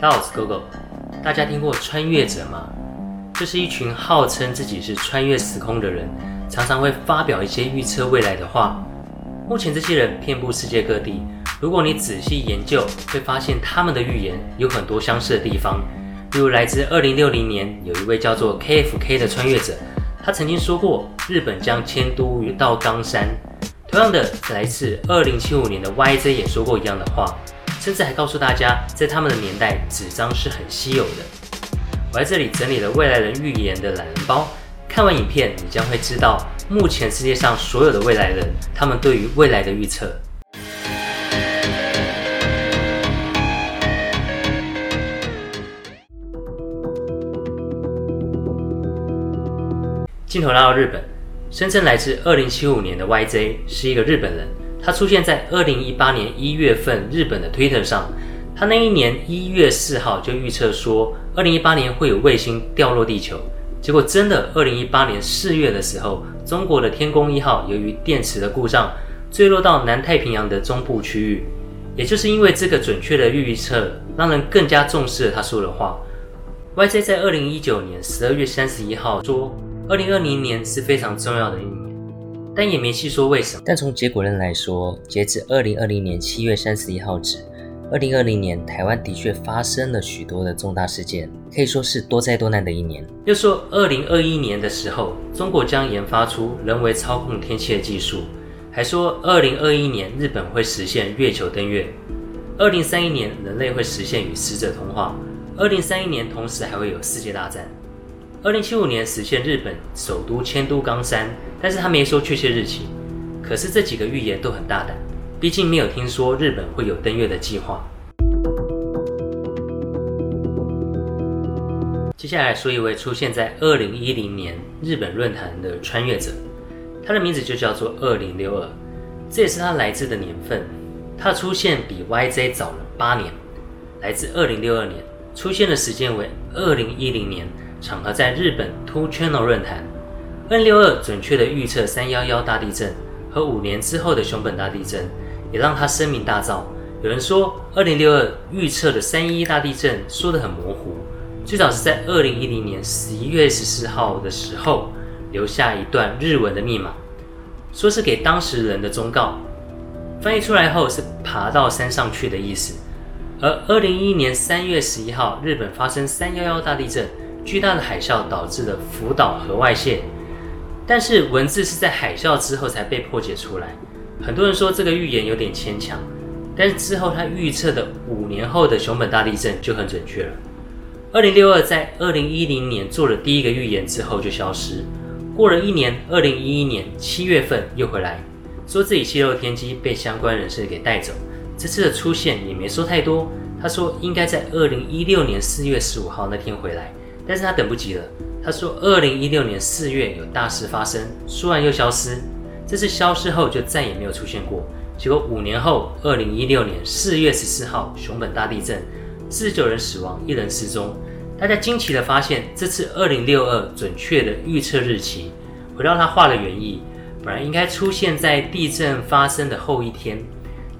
大家好，我是 GoGo。大家听过穿越者吗？这是一群号称自己是穿越时空的人，常常会发表一些预测未来的话。目前这些人遍布世界各地，如果你仔细研究，会发现他们的预言有很多相似的地方。例如，来自2060年有一位叫做 KFK 的穿越者，他曾经说过日本将迁都于到冈山。同样的，来自2075年的 YZ 也说过一样的话，甚至还告诉大家，在他们的年代，纸张是很稀有的。我在这里整理了未来人预言的懒人包，看完影片，你将会知道目前世界上所有的未来人，他们对于未来的预测。镜头拉到日本，声称来自二零七五年的 YZ 是一个日本人，他出现在二零一八年一月份日本的 Twitter 上。他那一年一月四号就预测说，二零一八年会有卫星掉落地球。结果真的，二零一八年四月的时候，中国的天宫一号由于电池的故障，坠落到南太平洋的中部区域。也就是因为这个准确的预测，让人更加重视了他说的话。YJ 在二零一九年十二月三十一号说。二零二零年是非常重要的一年，但也没细说为什么。但从结果论来说，截至二零二零年七月三十一号止，二零二零年台湾的确发生了许多的重大事件，可以说是多灾多难的一年。又说二零二一年的时候，中国将研发出人为操控天气的技术，还说二零二一年日本会实现月球登月，二零三一年人类会实现与死者通话，二零三一年同时还会有世界大战。二零七五年实现日本首都迁都冈山，但是他没说确切日期。可是这几个预言都很大胆，毕竟没有听说日本会有登月的计划。接下来说一位出现在二零一零年日本论坛的穿越者，他的名字就叫做二零六二，这也是他来自的年份。他出现比 YZ 早了八年，来自二零六二年，出现的时间为二零一零年。场合在日本 Two Channel 论坛，N 六二准确的预测三幺幺大地震和五年之后的熊本大地震，也让他声名大噪。有人说，二零六二预测的三一大地震说得很模糊，最早是在二零一零年十一月十四号的时候留下一段日文的密码，说是给当时人的忠告，翻译出来后是爬到山上去的意思。而二零一一年三月十一号，日本发生三幺幺大地震。巨大的海啸导致的福岛核外泄，但是文字是在海啸之后才被破解出来。很多人说这个预言有点牵强，但是之后他预测的五年后的熊本大地震就很准确了。二零六二在二零一零年做了第一个预言之后就消失，过了一年，二零一一年七月份又回来，说自己泄露天机被相关人士给带走。这次的出现也没说太多，他说应该在二零一六年四月十五号那天回来。但是他等不及了，他说，二零一六年四月有大事发生，说完又消失，这次消失后就再也没有出现过。结果五年后，二零一六年四月十四号，熊本大地震，四十九人死亡，一人失踪。大家惊奇的发现，这次二零六二准确的预测日期，回到他画的原意，本来应该出现在地震发生的后一天，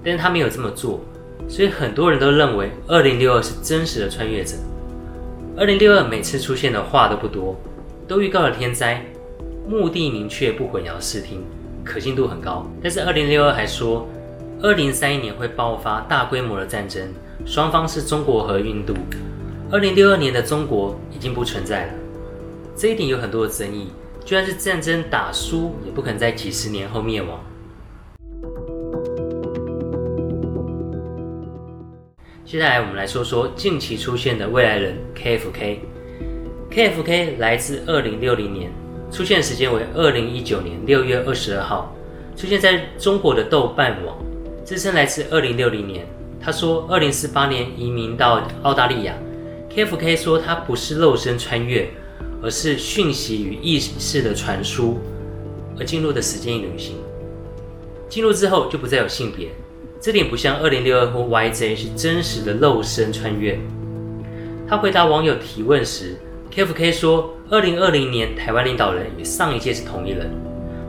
但是他没有这么做，所以很多人都认为二零六二是真实的穿越者。二零六二每次出现的话都不多，都预告了天灾，目的明确，不混淆视听，可信度很高。但是二零六二还说，二零三一年会爆发大规模的战争，双方是中国和印度。二零六二年的中国已经不存在了，这一点有很多的争议。就算是战争打输，也不可能在几十年后灭亡。接下来我们来说说近期出现的未来人 KFK。KFK 来自二零六零年，出现时间为二零一九年六月二十二号，出现在中国的豆瓣网，自称来自二零六零年。他说二零四八年移民到澳大利亚。KFK 说他不是肉身穿越，而是讯息与意识的传输，而进入的时间旅行。进入之后就不再有性别。这点不像二零六二或 YZ 是真实的肉身穿越。他回答网友提问时，KFK 说，二零二零年台湾领导人与上一届是同一人。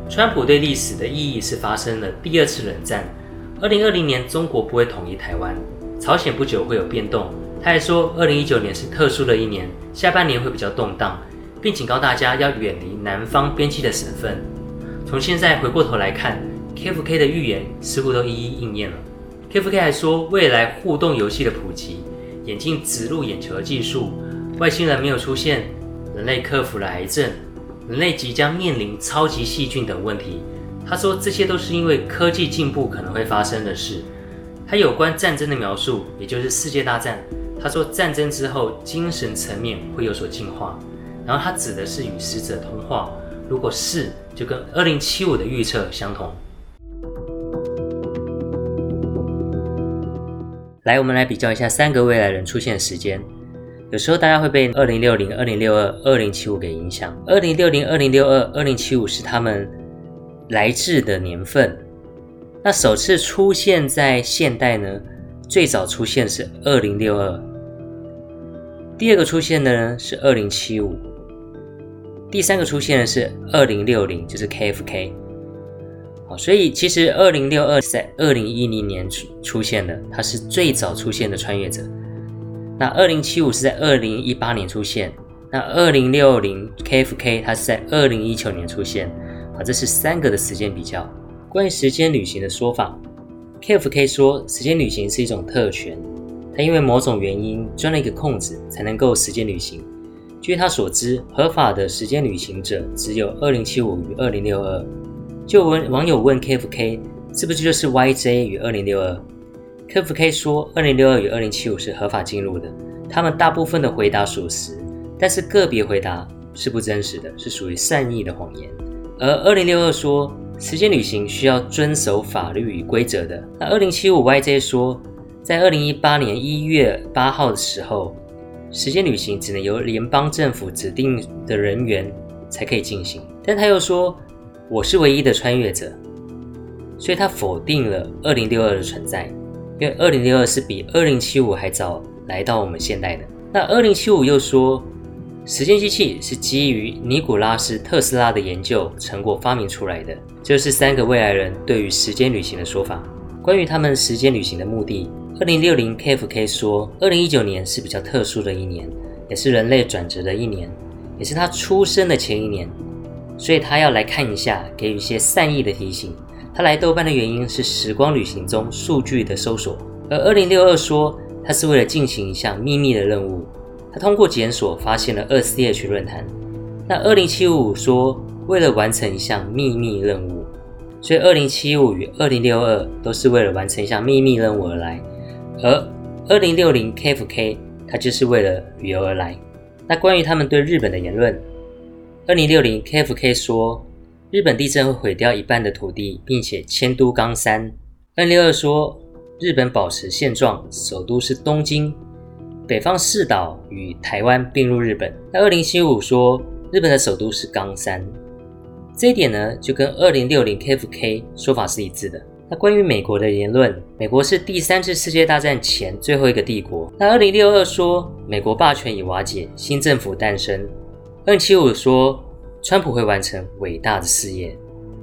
川普对历史的意义是发生了第二次冷战。二零二零年中国不会统一台湾，朝鲜不久会有变动，他还说，二零一九年是特殊的一年，下半年会比较动荡，并警告大家要远离南方边境的省份。从现在回过头来看，KFK 的预言似乎都一一应验了。KFK 还说，未来互动游戏的普及、眼镜植入眼球的技术、外星人没有出现、人类克服了癌症、人类即将面临超级细菌等问题。他说，这些都是因为科技进步可能会发生的事。他有关战争的描述，也就是世界大战。他说，战争之后精神层面会有所进化。然后他指的是与死者通话。如果是，就跟二零七五的预测相同。来，我们来比较一下三个未来人出现的时间。有时候大家会被二零六零、二零六二、二零七五给影响。二零六零、二零六二、二零七五是他们。来自的年份，那首次出现在现代呢？最早出现是二零六二，第二个出现的呢是二零七五，第三个出现的是二零六零，就是 KFK。好，所以其实二零六二在二零一零年出出现的，它是最早出现的穿越者。那二零七五是在二零一八年出现，那二零六零 KFK 它是在二零一九年出现。啊这是三个的时间比较。关于时间旅行的说法，KFK 说，时间旅行是一种特权，他因为某种原因钻了一个空子，才能够时间旅行。据他所知，合法的时间旅行者只有二零七五与二零六二。就问网友问 KFK，是不是就是 YJ 与二零六二？KFK 说，二零六二与二零七五是合法进入的。他们大部分的回答属实，但是个别回答是不真实的，是属于善意的谎言。而二零六二说，时间旅行需要遵守法律与规则的。那二零七五 YJ 说，在二零一八年一月八号的时候，时间旅行只能由联邦政府指定的人员才可以进行。但他又说，我是唯一的穿越者，所以他否定了二零六二的存在，因为二零六二是比二零七五还早来到我们现代的。那二零七五又说。时间机器是基于尼古拉斯·特斯拉的研究成果发明出来的。这是三个未来人对于时间旅行的说法。关于他们时间旅行的目的，二零六零 KFK 说，二零一九年是比较特殊的一年，也是人类转折的一年，也是他出生的前一年，所以他要来看一下，给予一些善意的提醒。他来豆瓣的原因是时光旅行中数据的搜索，而二零六二说，他是为了进行一项秘密的任务。他通过检索发现了二 C H 论坛。那二零七五说，为了完成一项秘密任务，所以二零七五与二零六二都是为了完成一项秘密任务而来。而二零六零 KFK 他就是为了旅游而来。那关于他们对日本的言论，二零六零 KFK 说，日本地震会毁掉一半的土地，并且迁都冈山。二六二说，日本保持现状，首都是东京。北方四岛与台湾并入日本。那二零七五说日本的首都是冈山，这一点呢就跟二零六零 KFK 说法是一致的。那关于美国的言论，美国是第三次世界大战前最后一个帝国。那二零六二说美国霸权已瓦解，新政府诞生。二零七五说川普会完成伟大的事业。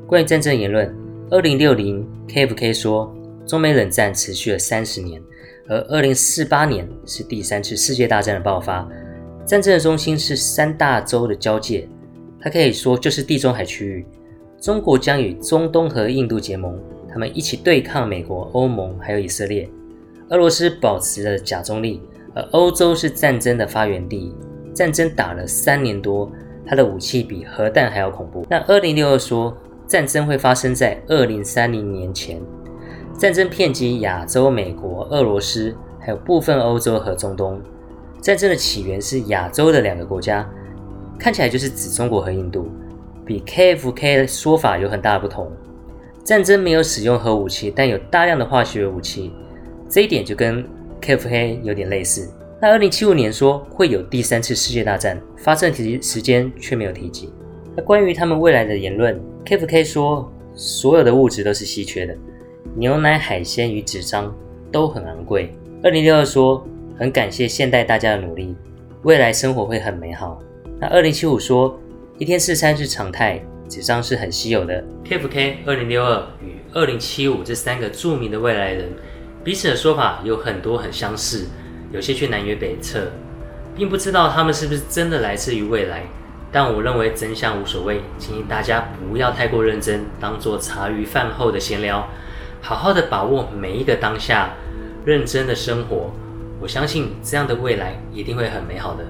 关于战争言论，二零六零 KFK 说中美冷战持续了三十年。而二零四八年是第三次世界大战的爆发，战争的中心是三大洲的交界，它可以说就是地中海区域。中国将与中东和印度结盟，他们一起对抗美国、欧盟还有以色列。俄罗斯保持了假中立，而欧洲是战争的发源地，战争打了三年多，它的武器比核弹还要恐怖。那二零六二说，战争会发生在二零三零年前。战争遍及亚洲、美国、俄罗斯，还有部分欧洲和中东。战争的起源是亚洲的两个国家，看起来就是指中国和印度，比 KFK 的说法有很大的不同。战争没有使用核武器，但有大量的化学武器，这一点就跟 KFK 有点类似。二零七五年说会有第三次世界大战，发生时时间却没有提及。那关于他们未来的言论，KFK 说所有的物质都是稀缺的。牛奶、海鲜与纸张都很昂贵。二零六二说，很感谢现代大家的努力，未来生活会很美好。那二零七五说，一天四餐是常态，纸张是很稀有的。KFK 二零六二与二零七五这三个著名的未来人，彼此的说法有很多很相似，有些却南辕北辙，并不知道他们是不是真的来自于未来。但我认为真相无所谓，请大家不要太过认真，当做茶余饭后的闲聊，好好的把握每一个当下，认真的生活。我相信这样的未来一定会很美好的。